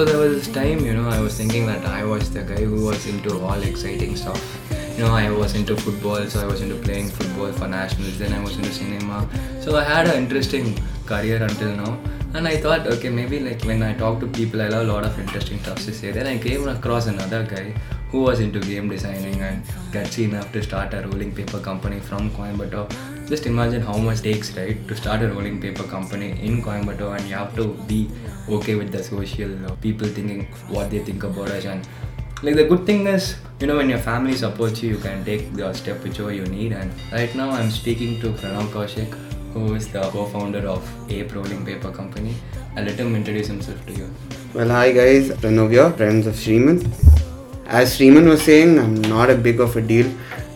So there was this time, you know, I was thinking that I was the guy who was into all exciting stuff. You know, I was into football, so I was into playing football for nationals. Then I was into cinema. So I had an interesting career until now. And I thought, okay, maybe like when I talk to people, I'll have a lot of interesting stuff to say. Then I came across another guy who was into game designing and gutsy enough to start a rolling paper company from Coimbatore. Just imagine how much takes, right, to start a rolling paper company in Coimbatore, and you have to be okay with the social people thinking what they think about us. And like the good thing is, you know, when your family supports you, you can take the step whichever you need. And right now, I'm speaking to Pranav Kaushik, who is the co-founder of Ape Rolling Paper Company. I'll let him introduce himself to you. Well, hi guys, Pranav here, friends of Shreeman. As Shreeman was saying, I'm not a big of a deal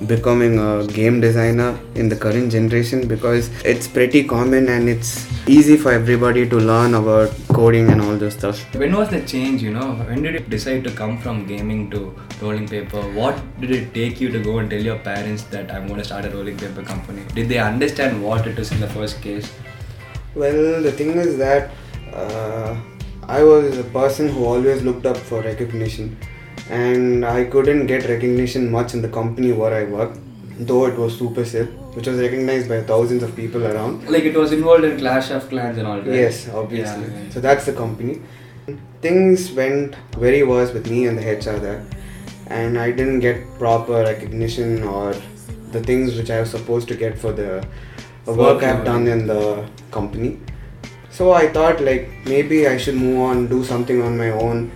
becoming a game designer in the current generation because it's pretty common and it's easy for everybody to learn about coding and all those stuff. When was the change, you know? When did you decide to come from gaming to rolling paper? What did it take you to go and tell your parents that I'm going to start a rolling paper company? Did they understand what it is in the first case? Well, the thing is that uh, I was a person who always looked up for recognition and I couldn't get recognition much in the company where I worked, though it was Supercell, which was recognized by thousands of people around. Like it was involved in Clash of Clans and all, right? Yes, obviously. Yeah. So that's the company. Things went very worse with me and the HR there, and I didn't get proper recognition or the things which I was supposed to get for the work I've done in the company. So I thought like maybe I should move on, do something on my own,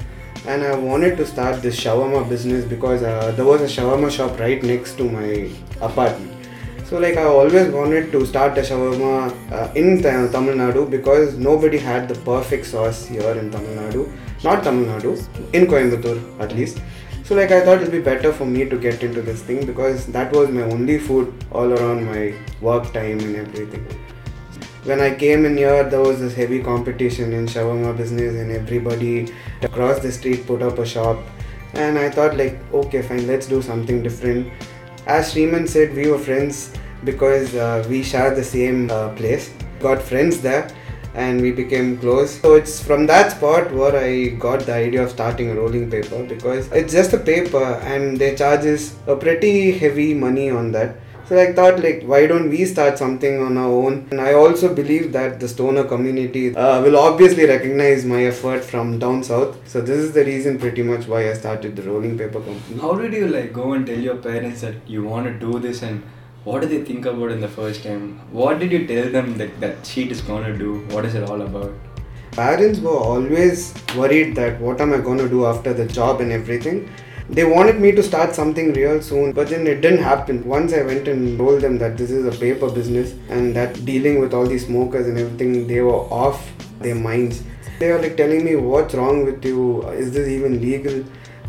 and I wanted to start this shawarma business because uh, there was a shawarma shop right next to my apartment. So like I always wanted to start a shawarma uh, in Ta- Tamil Nadu because nobody had the perfect sauce here in Tamil Nadu. Not Tamil Nadu, in Coimbatore at least. So like I thought it'd be better for me to get into this thing because that was my only food all around my work time and everything. When I came in here, there was this heavy competition in shawarma business, and everybody across the street put up a shop. And I thought, like, okay, fine, let's do something different. As Shreeman said, we were friends because uh, we share the same uh, place. Got friends there, and we became close. So it's from that spot where I got the idea of starting a rolling paper because it's just a paper, and they charges a pretty heavy money on that. So I thought like why don't we start something on our own? And I also believe that the stoner community uh, will obviously recognize my effort from down south. So this is the reason pretty much why I started the rolling paper company. How did you like go and tell your parents that you want to do this and what did they think about in the first time? What did you tell them that that sheet is gonna do? What is it all about? Parents were always worried that what am I going to do after the job and everything. They wanted me to start something real soon, but then it didn't happen. Once I went and told them that this is a paper business and that dealing with all these smokers and everything, they were off their minds. They were like telling me, What's wrong with you? Is this even legal?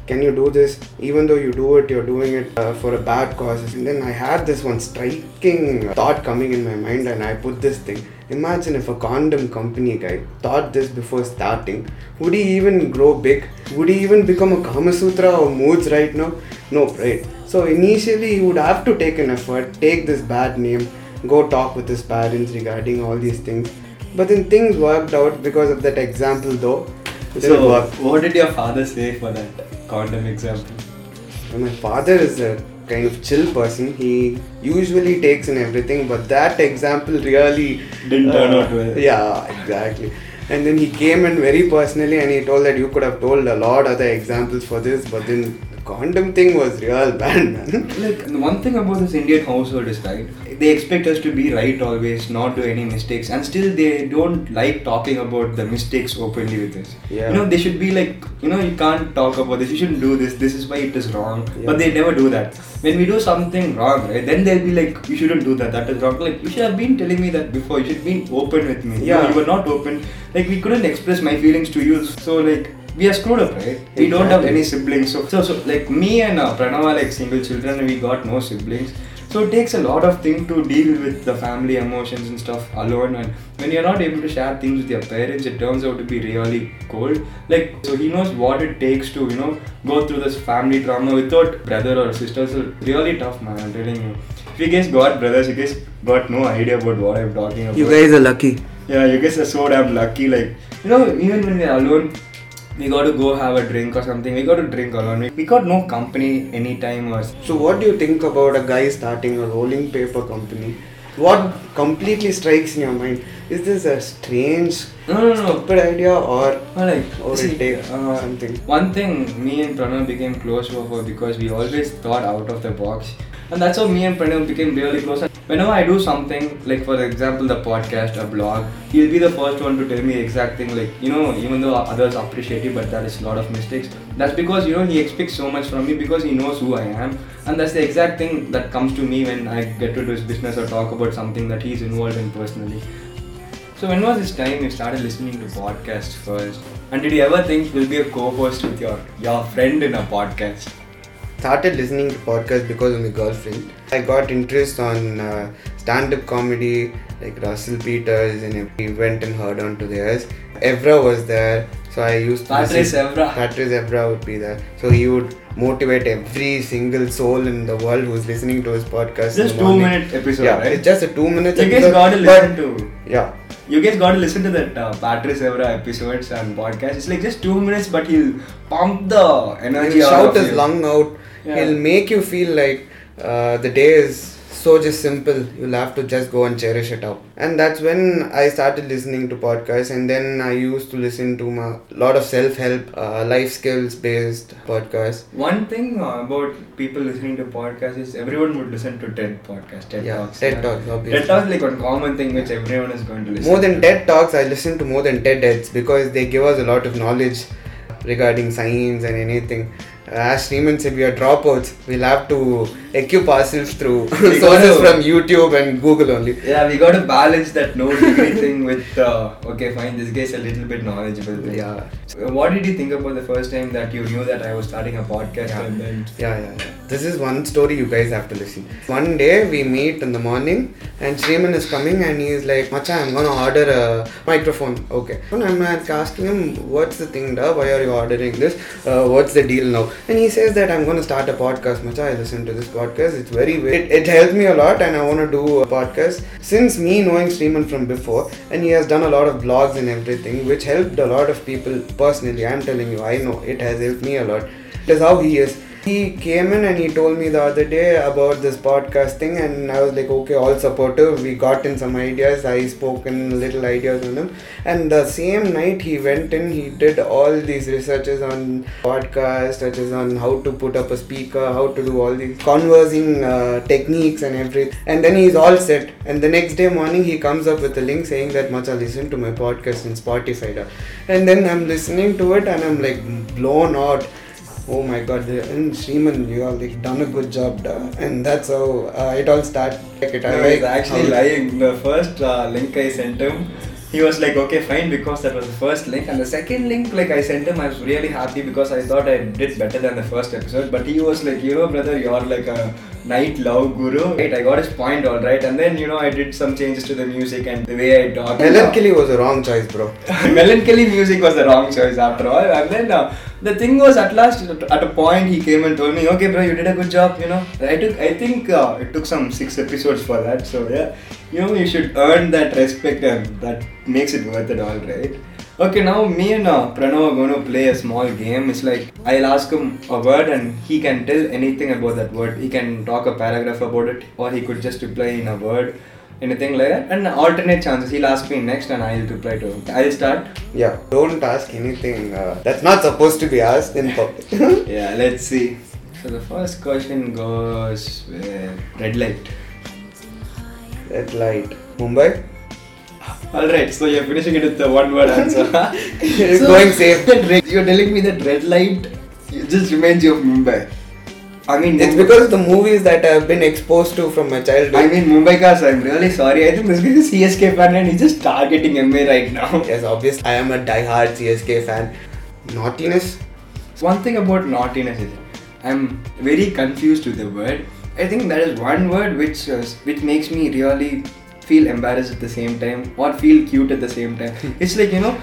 Can you do this? Even though you do it, you're doing it uh, for a bad cause. And then I had this one striking thought coming in my mind, and I put this thing. Imagine if a condom company guy thought this before starting. Would he even grow big? Would he even become a Kama Sutra or Moods right now? No, right? So initially, he would have to take an effort, take this bad name, go talk with his parents regarding all these things. But then things worked out because of that example, though. So, what did your father say for that condom example? And my father is a kind of chill person. He usually takes in everything, but that example really uh, Didn't turn out well. Yeah, exactly. And then he came in very personally and he told that you could have told a lot other examples for this, but then the condom thing was real bad, man. Like one thing about this Indian household is right. They expect us to be right always, not do any mistakes, and still they don't like talking about the mistakes openly with us. Yeah. You know, they should be like, you know, you can't talk about this. You shouldn't do this. This is why it is wrong. Yeah. But they never do that. When we do something wrong, right, then they'll be like, you shouldn't do that. That is wrong. Like you should have been telling me that before. You should have been open with me. Yeah. No, you were not open. Like we couldn't express my feelings to you. So like. We are screwed up, right? We don't have any siblings. So, so, so like me and uh, Pranav are like single children. We got no siblings. So it takes a lot of thing to deal with the family emotions and stuff alone. And when you're not able to share things with your parents, it turns out to be really cold. Like so, he knows what it takes to you know go through this family trauma without brother or sister. So really tough, man. I'm telling you. If you guys got brothers, you guys got no idea about what I'm talking about. You guys are lucky. Yeah, you guys are so damn lucky. Like, you know, even when we're alone, we got to go have a drink or something. We got to drink alone. We- got no company anytime or So, what do you think about a guy starting a rolling paper company? What completely strikes in your mind? Is this a strange, No, no, no. stupid idea, or Or like, or see, take uh, something? One thing, me and Pranav became close over because we always thought out of the box. And that's how me and Pranav became really close. And whenever I do something, like for example, the podcast, a blog, he'll be the first one to tell me exact thing. Like, you know, even though others appreciate it, but there is a lot of mistakes. That's because, you know, he expects so much from me because he knows who I am. And that's the exact thing that comes to me when I get to do his business or talk about something that he's involved in personally. So when was this time you started listening to podcasts first? And did you ever think you'll be a co-host with your your friend in a podcast? Started listening to podcasts because of my girlfriend. I got interest on uh, stand-up comedy, like Russell Peters, and we went and heard on to theirs. Evra was there, so I used to. Patrice Evra. Patrice Evra would be there, so he would motivate every single soul in the world who's listening to his podcast. Just two minute episode, Yeah, right? it's just a two minutes. You guys episode, got to but- listen to. Yeah, You guys got to listen to that uh, Patrice Evra episodes and podcast. It's like just two minutes, but he'll pump the energy he'll out shout his you. lung out. Yeah. He'll make you feel like uh, the day is so just simple. You'll have to just go and cherish it out. And that's when I started listening to podcasts. And then I used to listen to a lot of self-help, uh, life skills-based podcasts. One thing uh, about people listening to podcasts is everyone would listen to TED podcast, TED Yeah, Talks. TED Talks, obviously. TED Talks is like one common thing which everyone is going to listen More than to. TED Talks, I listen to more than TED Eds because they give us a lot of knowledge regarding science and anything. As Sriman said, we are dropouts. We'll have to equip ourselves through We sources from YouTube and Google only. Yeah, we got to balance that no degree thing with uh, okay, fine. This guy's a little bit knowledgeable. Yeah. What did you think about the first time that you knew that I was starting a podcast Yeah. and then? Yeah, yeah, yeah. This is one story you guys have to listen. One day we meet in the morning and Shriman is coming and he is like, Macha, I'm gonna order a microphone. Okay. And I'm asking him, what's the thing, da? Why are you ordering this? Uh, what's the deal now? And he says that I'm gonna start a podcast. Macha, I listen to this podcast. It's very, it, it helped me a lot and I wanna do a podcast. Since me knowing Shriman from before and he has done a lot of blogs and everything, which helped a lot of people personally. I'm telling you, I know it has helped me a lot. That's how he is. He came in and he told me the other day about this podcast thing, and I was like, okay, all supportive. We got in some ideas. I spoke in little ideas on him, and the same night he went in, he did all these researches on podcast, such as on how to put up a speaker, how to do all these conversing uh, techniques and everything. And then he's all set. And the next day morning, he comes up with a link saying that Macha, listen to my podcast in Spotify. And then I'm listening to it, and I'm like blown out. Oh my god, the- and Shriman, you have like done a good job, da. and that's how uh, it all started. Like it, I No, like he's actually lying. The first uh, link I sent him, he was like, okay, fine, because that was the first link. And the second link, like I sent him, I was really happy because I thought I did better than the first episode. But he was like, you know, brother, you're like a night love guru. Right, I got his point all right. And then, you know, I did some changes to the music and the way I talk. Melancholy was a wrong choice, bro. Melancholy music was the wrong choice after all. And then uh, the thing was, at last, at a point, he came and told me, "Okay, bro, you did a good job." You know, I took, I think uh, it took some six episodes for that. So yeah, you know, you should earn that respect, and that makes it worth it all, right? Okay, now me and uh, Pranav are going to play a small game. It's like I'll ask him a word and he can tell anything about that word. He can talk a paragraph about it, or he could just reply in a word, anything like that. And alternate chances. He'll ask me next, and I'll reply to him. I'll start. Yeah, don't ask anything uh, that's not supposed to be asked in public. Yeah, let's see. So the first question goes with red light. Red light. Mumbai? Alright, so you're finishing it with the one word answer. You're So, going safe. You're telling me that red light just reminds you of Mumbai. I mean, It's Mumbai- because of the movies that I've been exposed to from my childhood. I mean, Mumbai cars, I'm really sorry. I think this guy is a CSK fan and he's just targeting MA right now. yes, obviously, I am a die-hard CSK fan. Naughtiness? One thing about naughtiness is I'm very confused with the word. I think that is one word which uh, which makes me really feel embarrassed at the same time or feel cute at the same time. it's like you know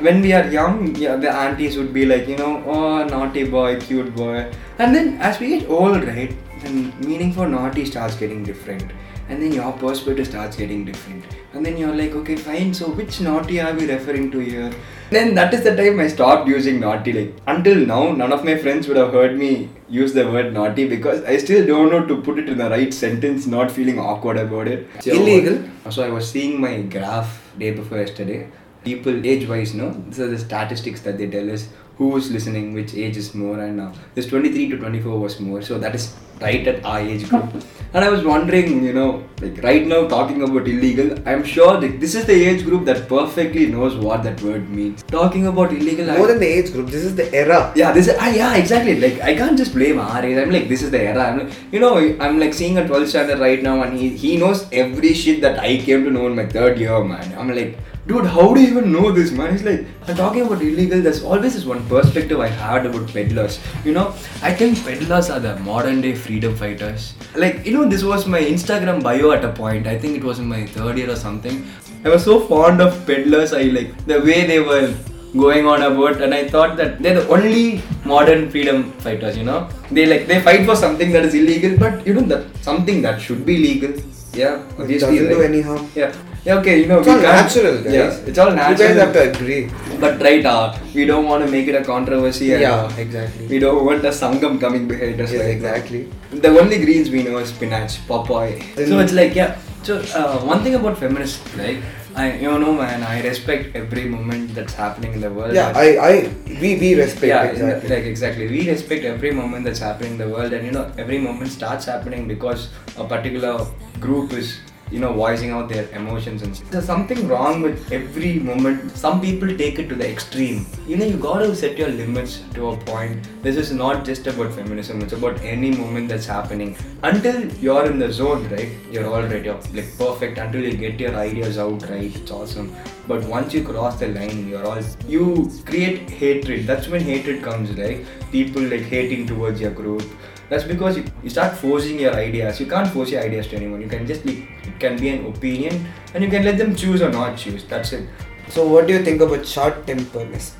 when we are young, yeah, the aunties would be like you know oh naughty boy, cute boy, and then as we get old, right, then meaning for naughty starts getting different. and then your perspective starts getting different. And then you're like okay fine so which naughty are we referring to here? Then that is the time i stopped using naughty like until now none of my friends would have heard me use the word naughty because i still don't know to put it in the right sentence not feeling awkward about it. Illegal? so i was seeing my graph day before yesterday people age wise no these are the statistics that they tell us who is listening which age is more and uh, this 23 to 24 was more so that is right at our age group and i was wondering you know like right now talking about illegal i'm sure that this is the age group that perfectly knows what that word means talking about illegal I- More than the age group, this is the era. yeah, this is, ah, yeah, exactly. Like, I can't just blame our age. I'm like, this is the era. I'm like, you know, I'm like seeing a 12th standard right now, and he, he knows every shit that I came to know in my third year, man. I'm like, dude, how do you even know this, man? He's like, I'm talking about illegal. There's always this one perspective I had about peddlers. You know, I think peddlers are the modern day freedom fighters. Like, you know, this was my Instagram bio at a point. I think it was in my third year or something. I was so fond of peddlers. I like the way they were going on about and I thought that they're the only modern freedom fighters, you know. They like they fight for something that is illegal, but you know that something that should be legal. Yeah, obviously. doesn't do any harm. Yeah. Yeah, okay, you know, It's we all can't- natural, guys. Yeah, it's all You natural. guys have to agree. But right, uh, we don't want to make it a controversy. and, Yeah, uh, exactly. We don't want a sangam coming behind us. Yes, right now. exactly. The only greens we know is spinach, papaya. Then- so it's like yeah. So uh, one thing about feminists, like I, you know, man, I respect every moment that's happening in the world. Yeah, I, I, we, we respect yeah, exactly. like exactly. We respect every moment that's happening in the world, and you know, every moment starts happening because a particular group is, you know, voicing out their emotions and stuff. there's something wrong with every moment. Some people take it to the extreme. You know, you gotta set your limits to a point. This is not just about feminism; it's about any moment that's happening. Until you're in the zone, right? You're all right. You're like perfect. Until you get your ideas out right, it's awesome. But once you cross the line, you're all you create hatred. That's when hatred comes, right? People like hating towards your group. That's because you, you start forcing your ideas. You can't force your ideas to anyone. You can just like it can be an opinion, and you can let them choose or not choose. That's it. So, what do you think about short temperness?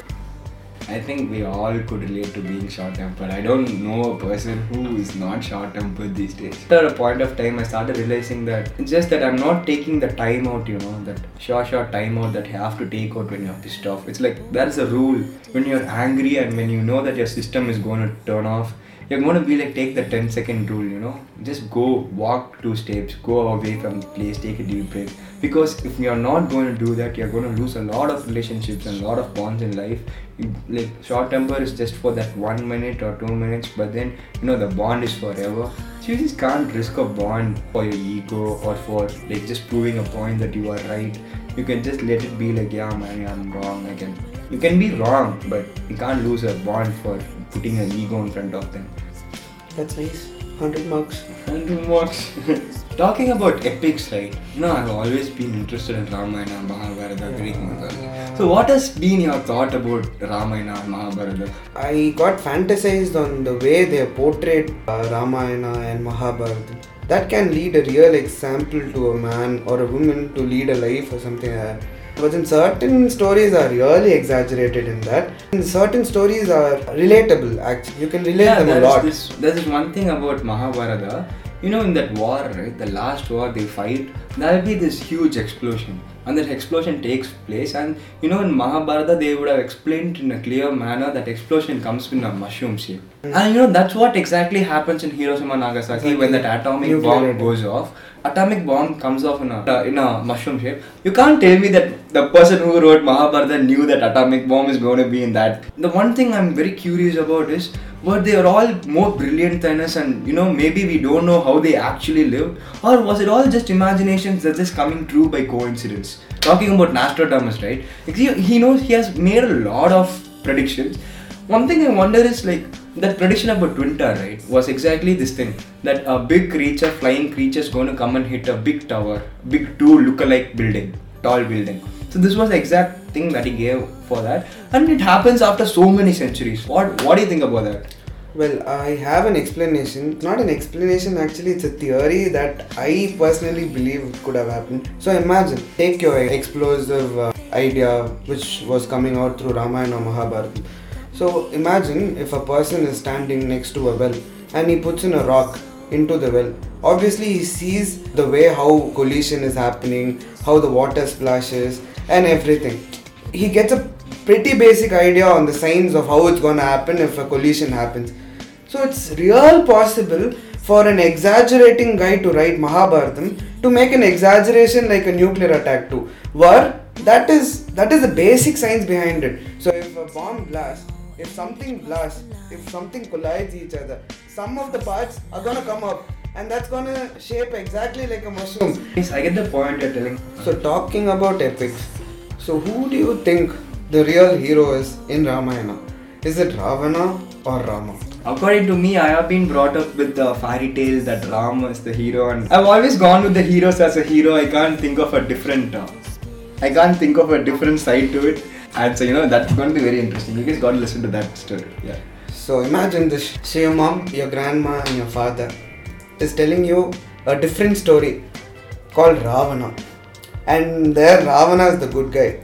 I think we all could relate to being short tempered. I don't know a person who is not short tempered these days. After a point of time, I started realizing that it's just that I'm not taking the time out, you know, that short, short time out that you have to take out when you're pissed off. It's like that's a rule. When you're angry and when you know that your system is going to turn off, you're going to be like, take the 10 second rule, you know, just go walk two steps, go away from the place, take a deep breath. Because if you're not going to do that, you're going to lose a lot of relationships and a lot of bonds in life. You, like short temper is just for that one minute or two minutes, but then you know the bond is forever. So you just can't risk a bond for your ego or for like just proving a point that you are right. You can just let it be like, yeah, man, I'm wrong. I can. You can be wrong, but you can't lose a bond for putting an ego in front of them. That's nice. 100 marks. 100 marks. Talking about epics, right? You know, I've always been interested in Ramayana, and Mahabharata, Greek mythology. So, what has been your thought about Ramayana and Mahabharata? I got fantasized on the way they portrayed uh, Ramayana and Mahabharata. That can lead a real example to a man or a woman to lead a life or something like that. But then certain stories are really exaggerated in that. And certain stories are relatable actually. You can relate them a lot. This, there's this one thing about Mahabharata. You know, in that war, right, the last war they fight, there'll be this huge explosion. And that explosion takes place. And you know, in Mahabharata, they would have explained in a clear manner that explosion comes in a mushroom shape. And you know, that's what exactly happens in Hiroshima Nagasaki when that atomic Nuclear bomb goes off. Atomic bomb comes off in a, in a mushroom shape. You can't tell me that the person who wrote Mahabharata knew that atomic bomb is going to be in that. The one thing I'm very curious about is were they all more brilliant than us and you know maybe we don't know how they actually lived. Or was it all just imaginations that's just coming true by coincidence? Talking about Nostradamus right? He, he knows he has made a lot of predictions. One thing I wonder is like that prediction about Twinta, right, was exactly this thing. That a big creature, flying creature, is going to come and hit a big tower, big two look-alike building, tall building. So this was the exact thing that he gave for that, and it happens after so many centuries. What What do you think about that? Well, I have an explanation. Not an explanation actually, it's a theory that I personally believe could have happened. So imagine, take your explosive uh, idea which was coming out through Ramayana or Mahabharata. So imagine if a person is standing next to a well and he puts in a rock into the well. Obviously, he sees the way how collision is happening, how the water splashes, and everything. He gets a pretty basic idea on the signs of how it's gonna happen if a collision happens. So it's real possible for an exaggerating guy to write Mahabharatam to make an exaggeration like a nuclear attack too. Where that is that is the basic science behind it. So if a bomb blasts, if something blasts, if something collides each other, some of the parts are gonna come up and that's gonna shape exactly like a mushroom. Yes, I get the point you're telling. So talking about epics, so who do you think the real hero is in Ramayana? Is it Ravana or Rama? According to me, I have been brought up with the fairy tales that Rama is the hero, and I've always gone with the heroes as a hero. I can't think of a different. Uh, I can't think of a different side to it. And so you know that's going to be very interesting. You guys got to listen to that story. Yeah. So imagine this so your mom, your grandma, and your father is telling you a different story called Ravana. And there Ravana is the good guy.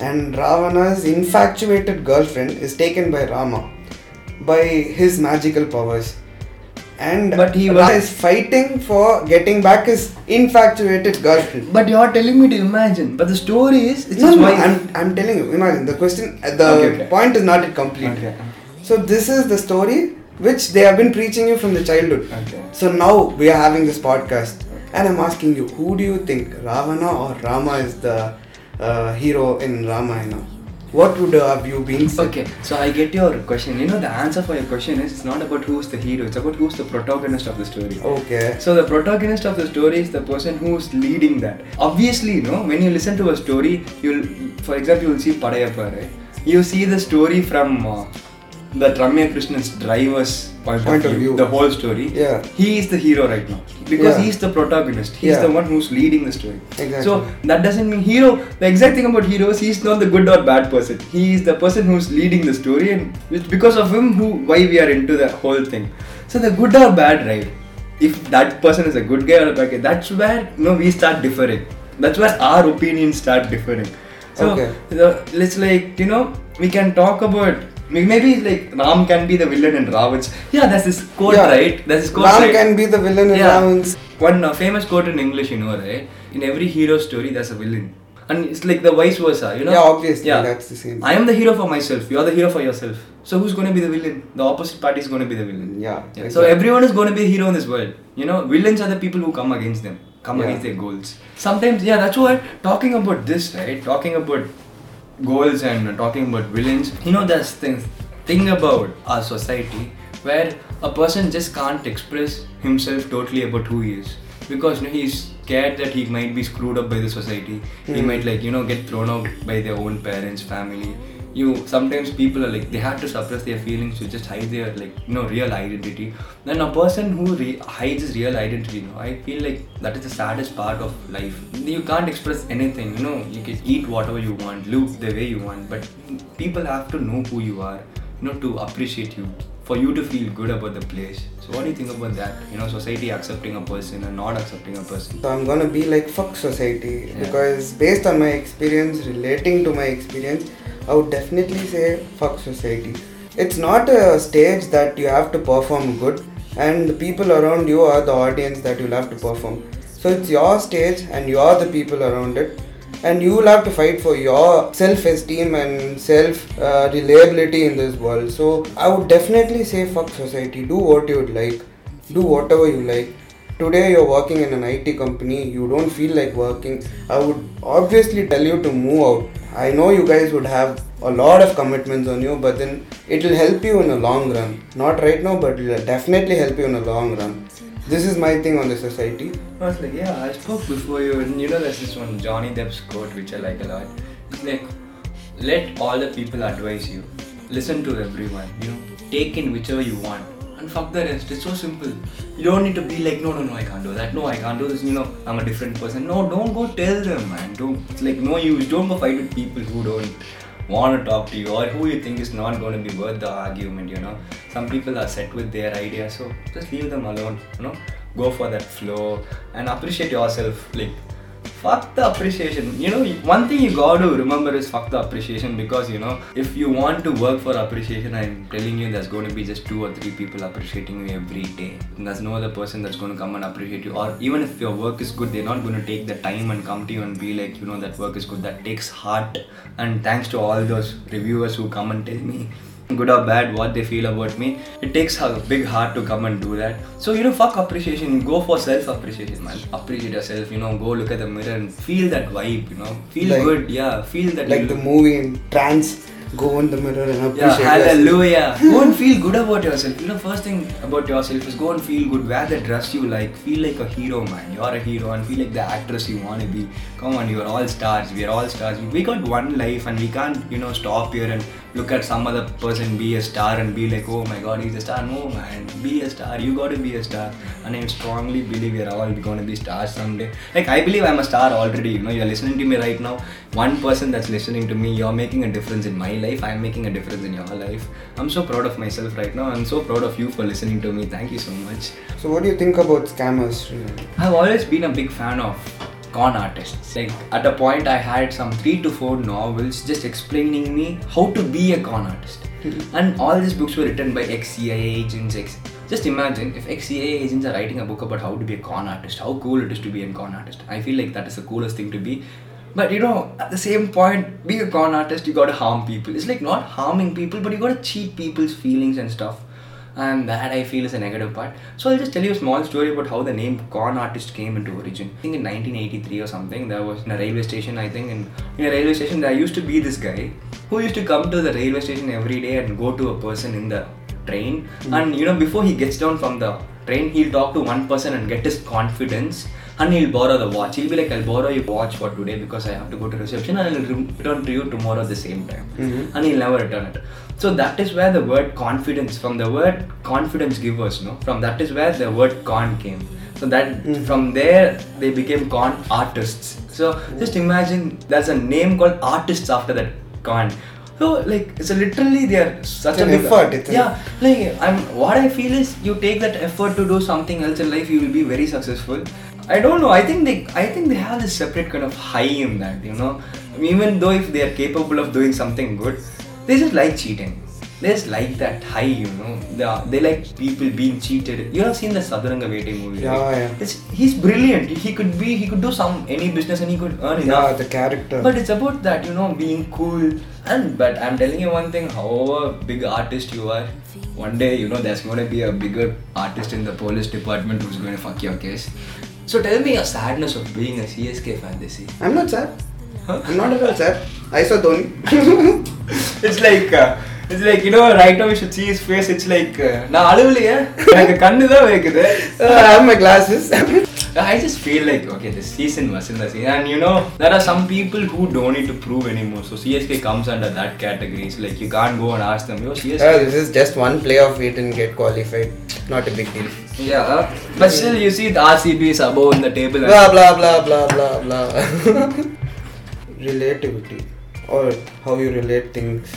And Ravana's infatuated girlfriend is taken by Rama by his magical powers. And But he Rama was- is fighting for getting back his infatuated girlfriend. But you're telling me to imagine. But the story is it's No, no. I'm, I'm telling you, imagine the question, the Okay, okay. point is not complete. Okay. So this is the story which they have been preaching you from the childhood. Okay. So now we are having this podcast, and I'm asking you, who do you think, Ravana or Rama, is the uh, hero in Ramayana? What would have you been? said? Okay, so I get your question. You know, the answer for your question is it's not about who's the hero, it's about who's the protagonist of the story. Okay. So the protagonist of the story is the person who's leading that. Obviously, you know, when you listen to a story, you'll, for example, you'll see Padayappa, right? You see the story from uh, the Ramya Krishnan's driver's point, Point of, of view, view. the whole story. Yeah. He is the hero right now because Yeah. he's the protagonist. He's Yeah. the one who's leading the story. Exactly. So that doesn't mean hero. The exact thing about heroes, he's not the good or bad person. He is the person who's leading the story, and it's because of him who why we are into the whole thing. So the good or bad, right? If that person is a good guy or a bad guy, that's where you know we start differing. That's where our opinions start differing. So Okay. the, let's like you know we can talk about maybe like Ram can be the villain in Ravan's. Yeah, that's his quote, Yeah. right? That's this quote. Ram right? can be the villain in Yeah. Ravan's. One uh, famous quote in English, you know, right? In every hero story, there's a villain, and it's like the vice versa, you know. Yeah, obviously, Yeah. that's the same. I am the hero for myself. You're the hero for yourself. So who's going to be the villain? The opposite party is going to be the villain. Yeah, So exactly. everyone is going to be a hero in this world. You know, villains are the people who come against them, come Yeah. against their goals. Sometimes, yeah, that's why talking about this, right? Talking about goals and talking about villains. You know, there's things thing about our society where a person just can't express himself totally about who he is because you know, he's scared that he might be screwed up by the society. He Hmm. might like you know get thrown out by their own parents, family. You sometimes people are like they have to suppress their feelings to just hide their like you know real identity. Then a person who re- hides his real identity, you know, I feel like that is the saddest part of life. You can't express anything. You know, you can eat whatever you want, live the way you want, but people have to know who you are. You know, to appreciate you, for you to feel good about the place. So what do you think about that? You know, society accepting a person and not accepting a person. So I'm gonna be like fuck society Yeah. because based on my experience, relating to my experience, I would definitely say fuck society. It's not a stage that you have to perform good, and the people around you are the audience that you'll have to perform. So it's your stage, and you are the people around it, and you will have to fight for your self-esteem and self uh, reliability in this world. So I would definitely say fuck society. Do what you would like. Do whatever you like today you're working in an IT company, you don't feel like working, I would obviously tell you to move out. I know you guys would have a lot of commitments on you, but then it will help you in the long run. Not right now, but it will definitely help you in the long run. This is my thing on the society. I was like, yeah, I spoke before you, and you know, there's this one Johnny Depp's quote which I like a lot. It's like, let all the people advise you, listen to everyone, you know, take in whichever you want, and fuck the rest. It's so simple. You don't need to be like, no, no, no, I can't do that. No, I can't do this. You know, I'm a different person. No, don't go tell them, man. Don't. It's like no use. Don't go fight with people who don't want to talk to you or who you think is not going to be worth the argument. You know, some people are set with their ideas, so just leave them alone. You know, go for that flow and appreciate yourself. Like fuck the appreciation. You know, one thing you got to remember is fuck the appreciation because you know, if you want to work for appreciation, I'm telling you, there's going to be just two or three people appreciating you every day. And there's no other person that's going to come and appreciate you. Or even if your work is good, they're not going to take the time and come to you and be like, you know, that work is good. That takes heart. And thanks to all those reviewers who come and tell me good or bad what they feel about me it takes a big heart to come and do that so you know fuck appreciation go for self appreciation man appreciate yourself you know go look at the mirror and feel that vibe you know feel Like- good yeah feel that Like the movie in trance, go in the mirror and yeah, appreciate yourself. hallelujah. go and feel good about yourself. You know, first thing about yourself is go and feel good. Wear the dress you like. Feel like a hero, man. You're a hero and feel like the actress you want to be. Come on, you're all stars. We are all stars. We got one life and we can't, you know, stop here and look at some other person be a star and be like, oh my god, he's a star. No, man. Be a star. You got to be a star. And I strongly believe we're all to be stars someday. Like, I believe I'm a star already. You know, you're listening to me right now. One person that's listening to me, you're making a difference in my life. I'm making a difference in your life. I'm so proud of myself right now. I'm so proud of you for listening to me. Thank you so much. So, what do you think about scammers? I've always been a big fan of con artists. Like at a point, I had some three to four novels just explaining me how to be a con artist. and all these books were written by ex-CIA agents. Ex- just imagine if ex-CIA agents are writing a book about how to be a con artist. How cool it is to be a con artist. I feel like that is the coolest thing to be. But you know, at the same point, being a con artist, you gotta harm people. It's like not harming people, but you gotta cheat people's feelings and stuff and that I feel is a negative part. So I'll just tell you a small story about how the name con artist came into origin. I think in 1983 or something, there was in a railway station. I think in, in a railway station there used to be this guy who used to come to the railway station every day and go to a person in the train. Hmm. And you know, before he gets down from the train, he'll talk to one person and get his confidence. And he'll borrow the watch. He'll be like, I'll borrow your watch for today because I have to go to reception and I'll return to you tomorrow at the same time. Mm-hmm. And he'll never return it. So that is where the word confidence, from the word confidence givers, no, from that is where the word con came. So that mm-hmm. from there they became con artists. So mm-hmm. just imagine there's a name called artists after that con. So like it's a literally they are such an effort, it's yeah. Like I'm what I feel is you take that effort to do something else in life, you will be very successful. I don't know. I think they I think they have this separate kind of high in that, you know. Even though if they are capable of doing something good, they just like cheating. They just like that high, you know. They, are, they like people being cheated. You have seen the Sathuranga Vettai movie, Yeah, right? yeah. It's, he's brilliant. He could be, he could do some any business and he could earn Yeah, enough. the character. But it's about that, you know, being cool. And but I'm telling you one thing, however big artist you are, one day, you know, there's gonna be a bigger artist in the police department who's going to fuck your case. So tell me your sadness of being a CSK fan this year. I'm not sad. Huh? I'm not at all sad. I saw Dhoni. It's like uh, it's like you know right now you should see his face. It's like uh, நான் அழுவலையே எனக்கு கண்ணு தான் வைக்குது Uh, I have my glasses. I just feel like okay, this season was in the season, and you know there are some people who don't need to prove anymore. So CSK comes under that category. It's like you can't go and ask them, yo CSK. Uh, this is just one playoff we didn't get qualified. Not a big deal. yeah, but still you see the RCB is above in the table. Blah blah blah blah blah blah. Relativity or how you relate things.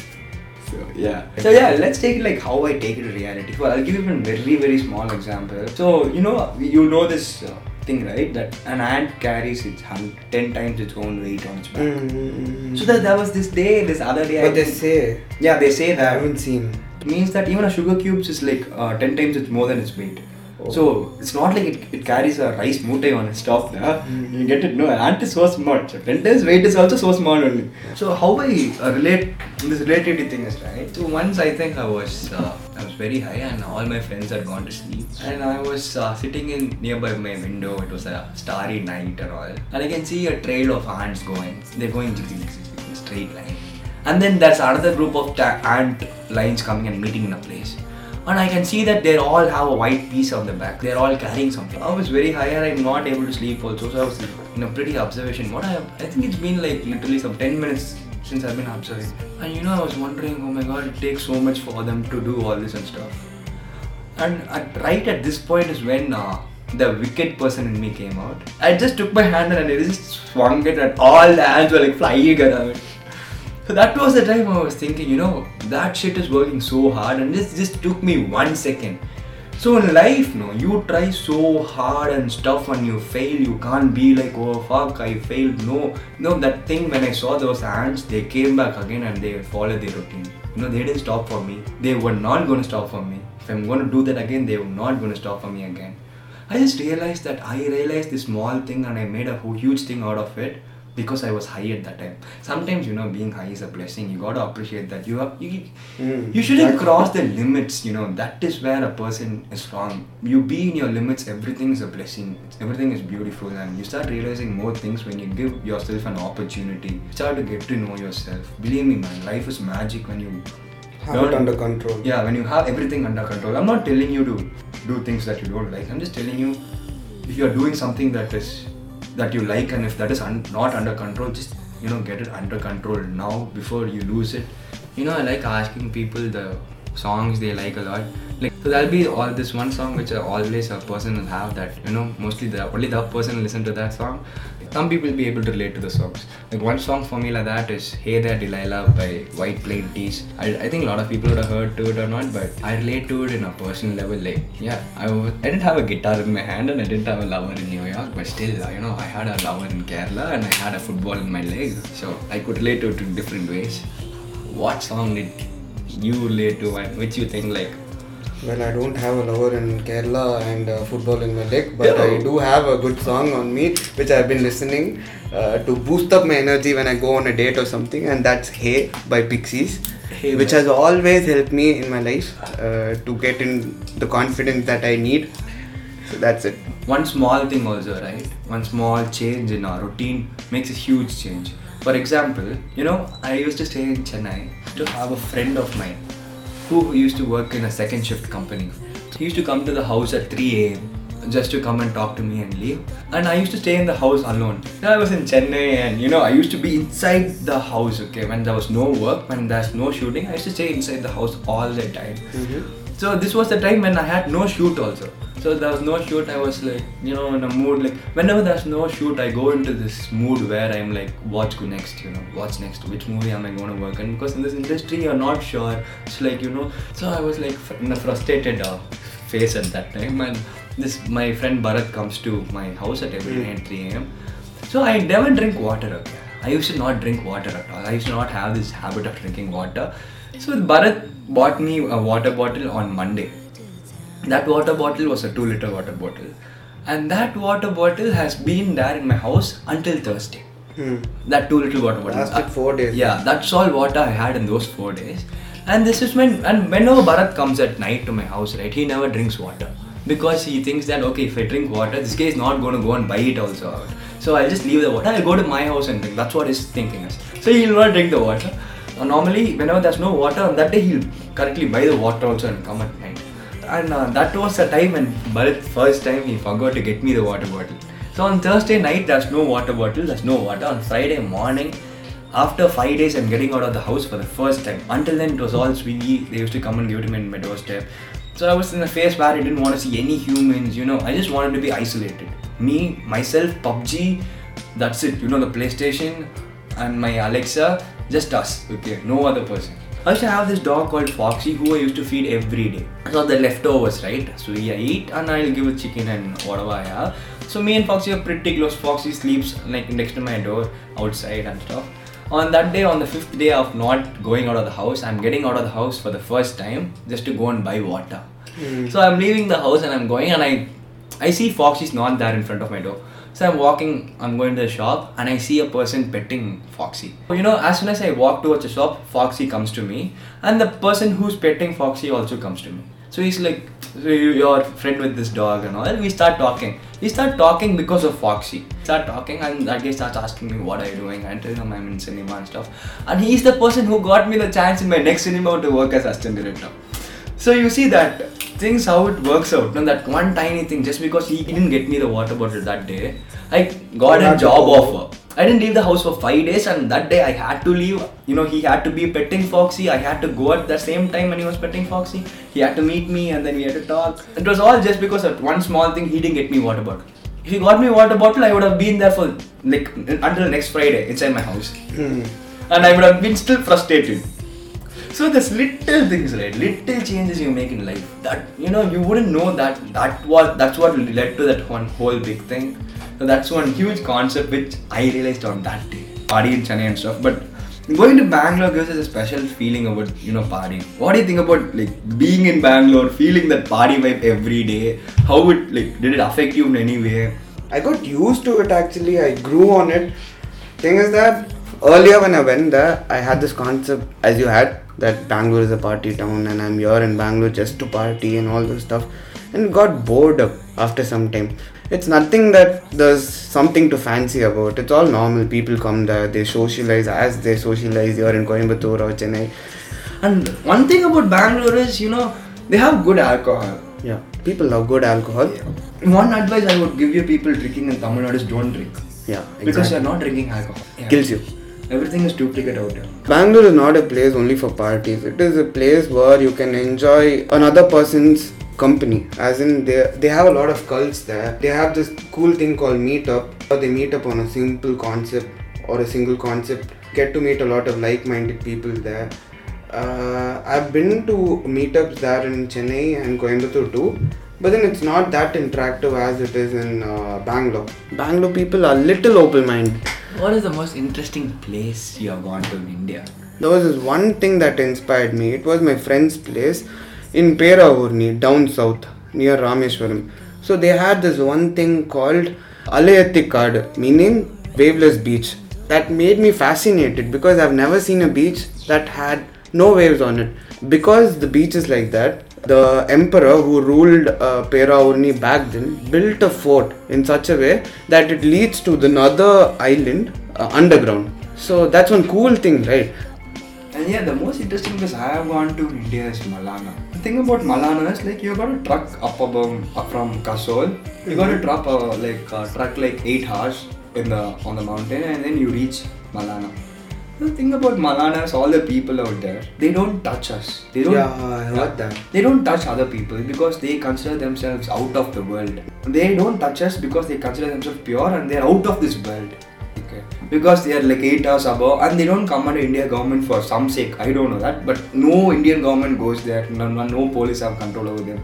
So, yeah. So yeah, let's take it like how I take it to reality. Well, I'll give you a very very small example. So you know you know this uh, thing right that an ant carries its ten times its own weight on its back. Mm. So that, that was this day, this other day. I But they say yeah, they say that. I haven't seen. means that even a sugar cubes is like uh, 10 times it's more than its weight. Oh. So it's not like it, it carries a rice mute on its top there. You get it? No, ant is so small. So 10 times weight is also so small only. So how I uh, relate this relativity thing is right. So once I think I was uh, I was very high and all my friends had gone to sleep and I was uh, sitting in nearby my window. It was a starry night and all, and I can see a trail of ants going. They're going straight line. And then there's another group of ta- ant lines coming and meeting in a place. And I can see that they all have a white piece on the back. They're all carrying something. I was very high and I'm not able to sleep also. So I was in a pretty observation. What I I think it's been like literally some 10 minutes since I've been observing. And you know, I was wondering, oh my god, it takes so much for them to do all this and stuff. And at, right at this point is when uh, the wicked person in me came out. I just took my hand and I just swung it, and all the hands were like flying around. So that was the time I was thinking, you know, that shit is working so hard, and this just took me one second. So in life, no, you try so hard and stuff, and you fail. You can't be like, oh fuck, I failed. No, no, that thing when I saw those ants, they came back again and they followed their routine. You know, they didn't stop for me. They were not going to stop for me. If I'm going to do that again, they were not going to stop for me again. I just realized that I realized this small thing and I made a huge thing out of it because I was high at that time. Sometimes you know being high is a blessing. You gotta appreciate that. You have you, Mm, you shouldn't exactly. cross the limits. You know that is where a person is wrong. You be in your limits. Everything is a blessing. Everything is beautiful, and you start realizing more things when you give yourself an opportunity. You start to get to know yourself. Believe me, man. Life is magic when you Have learn- it under control. yeah, when you have everything under control. I'm not telling you to do things that you don't like. I'm just telling you if you're doing something that is that you like and if that is un- not under control, just you know get it under control now before you lose it. You know, I like asking people the songs they like a lot. Like so that'll be all this one song which always a person will have that you know mostly the only that person will listen to that song. Some people will be able to relate to the songs. Like one song for me like that is Hey There Delilah by White Plain Tees. I, I think a lot of people would have heard to it or not, but I relate to it in a personal level. Like yeah, I, was, I didn't have a guitar in my hand and I didn't have a lover in New York, but still, you know, I had a lover in Kerala and I had a football in my leg, so I could relate to it in different ways. What song did you relate to and which you think like Well, I don't have a lover in Kerala and uh, football in my leg, but Yeah. I do have a good song on me which I've been listening uh, to boost up my energy when I go on a date or something, and that's Hey by Pixies, Hey, which has always helped me in my life uh, to get in the confidence that I need. So that's it. one small thing also right one small change in our routine makes a huge change for example you know i used to stay in chennai to have a friend of mine who used to work in a second shift company? He used to come to the house at 3 a.m just to come and talk to me and leave. And i used to stay in the house alone. I was in chennai and you know i used to be inside the house okay? When there was no work when there's no shooting i used to stay inside the house all the time. Mm-hmm. So this was the time when I had no shoot also. So there was no shoot. I was like, you know, in a mood like whenever there's no shoot, I go into this mood where I'm like, what's go next? You know, what's next? Which movie am I going to work in? Because in this industry, you're not sure. It's like you know. So I was like in a frustrated uh, phase at that time, and this my friend Bharat comes to my house at every night 3 a.m. So I never drink water. Okay, I used to not drink water at all. I used to not have this habit of drinking water. So Bharat bought me a water bottle on Monday. That water bottle was a two liter water bottle, and that water bottle has been there in my house until Thursday. Hmm. That two liter water bottle. Lasted Uh, four days. Yeah, that's all water I had in those four days. And this is when, and whenever Bharat comes at night to my house, right, he never drinks water because he thinks that okay, if I drink water, this guy is not going to go and buy it also out. So I'll just leave the water. I'll go to my house and drink. That's what his thinking is. So he'll not drink the water. Uh, normally, whenever there's no water on that day, he'll correctly buy the water also and come at night. And uh, that was the time when Bharat first time he forgot to get me the water bottle. So on Thursday night, there's no water bottle, there's no water. On Friday morning, after five days, I'm getting out of the house for the first time. Until then, it was all Swiggy. They used to come and give it to me in my doorstep. So I was in a phase where I didn't want to see any humans, you know, I just wanted to be isolated. Me, myself, PUBG, that's it. You know, the PlayStation and my Alexa, just us, okay, no other person. I used to have this dog called Foxy who I used to feed every day. So the leftovers, right? So I eat and I'll give it chicken and whatever I have. So me and Foxy are pretty close. Foxy sleeps like next to my door outside and stuff. On that day, on the fifth day of not going out of the house, I'm getting out of the house for the first time just to go and buy water. Hmm. So I'm leaving the house and I'm going and I I see Foxy's not there in front of my door. So I'm walking, I'm going to the shop and I see a person petting Foxy. You know, as soon as I walk towards the shop, Foxy comes to me and the person who's petting Foxy also comes to me. So he's like, so you- you're friend with this dog and all. We start talking. We start talking because of Foxy. Start talking and that guy starts asking me what are you doing. I tell him I'm in cinema and stuff. And he's the person who got me the chance in my next cinema to work as assistant director. So you see that things how it works out. No, that one tiny thing, just because he didn't get me the water bottle that day, I got a job offer. I didn't leave the house for five days, and that day I had to leave. You know, he had to be petting Foxy. I had to go at the same time when he was petting Foxy. He had to meet me, and then we had to talk. It was all just because of one small thing. He didn't get me water bottle. If he got me water bottle, I would have been there for like until next Friday inside my house Hmm. and I would have been still frustrated. So there's little things, right? Little changes you make in life that you know you wouldn't know that that was that's what led to that one whole big thing. So that's one huge concept which I realized on that day. Party in Chennai and stuff, but going to Bangalore gives us a special feeling about you know party. What do you think about like being in Bangalore, feeling that party vibe every day? How it like did it affect you in any way? I got used to it actually. I grew on it. Thing is that earlier when I went there, I had this concept as you had that Bangalore is a party town and I'm here in Bangalore just to party and all this stuff, and got bored after some time. It's nothing that there's something to fancy about. It's all normal. People come there, they socialize as they socialize here in Coimbatore or Chennai. And one thing about Bangalore is you know they have good alcohol. Yeah, people love good alcohol. One advice I would give you people drinking in Tamil Nadu is don't drink. Yeah, Because you're not drinking alcohol. Yeah. kills you. Everything is duplicate out here. Bangalore is not a place only for parties. It is a place where you can enjoy another person's company. As in, they they have a lot of cults there. They have this cool thing called meetup. where They meet up on a simple concept or a single concept. Get to meet a lot of like-minded people there. Uh, I've been to meetups there in Chennai and Coimbatore too. But then it's not that interactive as it is in uh, Bangalore. Bangalore people are little open-minded. What is the most interesting place you have gone to in India? There was this one thing that inspired me. It was my friend's place in Peravurani, down south, near Rameshwaram. So they had this one thing called Alayatti meaning waveless beach. That made me fascinated because I've never seen a beach that had no waves on it. Because the beach is like that, the emperor who ruled uh, Peravurani back then built a fort in such a way that it leads to another island uh, underground. So that's one cool thing, right? And yeah, the most interesting place I have gone to in India is Malana. The thing about Malana is like you got a truck up above up from Kasol. You got a truck uh, like uh, truck like eight hours in the on the mountain, and then you reach Malana. The thing about Malanas, all the people out there. They don't touch us. They don't. Yeah, I heard that. They don't touch other people because they consider themselves out of the world. They don't touch us because they consider themselves pure and they're out of this world. Okay. Because they are like eight hours above and they don't come under India government for some sake. I don't know that. But no Indian government goes there. No, no, no police have control over them.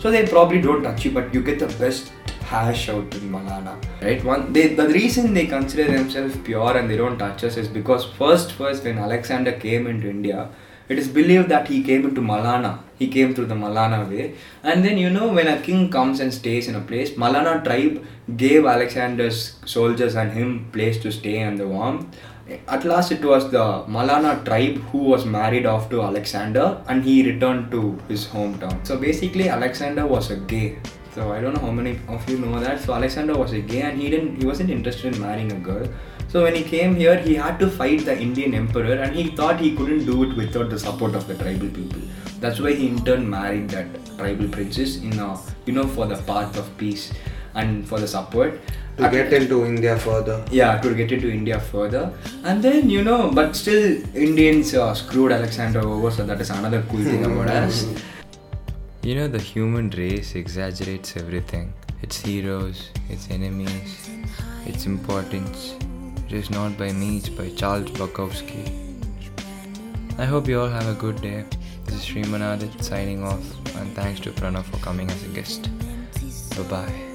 So they probably don't touch you, but you get the best hash out in Malana. Right? One they the reason they consider themselves pure and they don't touch us is because first first when Alexander came into India, it is believed that he came into Malana. He came through the Malana way. And then you know when a king comes and stays in a place, Malana tribe gave Alexander's soldiers and him place to stay and the warmth. At last it was the Malana tribe who was married off to Alexander and he returned to his hometown. So basically Alexander was a gay. So I don't know how many of you know that. So Alexander was a gay and he didn't he wasn't interested in marrying a girl. So when he came here, he had to fight the Indian emperor, and he thought he couldn't do it without the support of the tribal people. That's why he in turn married that tribal princess in a, you know for the path of peace and for the support. To get into India further. Yeah, to get into India further, and then you know, but still Indians uh, screwed Alexander over. So that is another cool thing about us. You know, the human race exaggerates everything its heroes, its enemies, its importance. It is not by me, it's by Charles Bukowski. I hope you all have a good day. This is Srimanadit signing off, and thanks to Pranav for coming as a guest. Bye bye.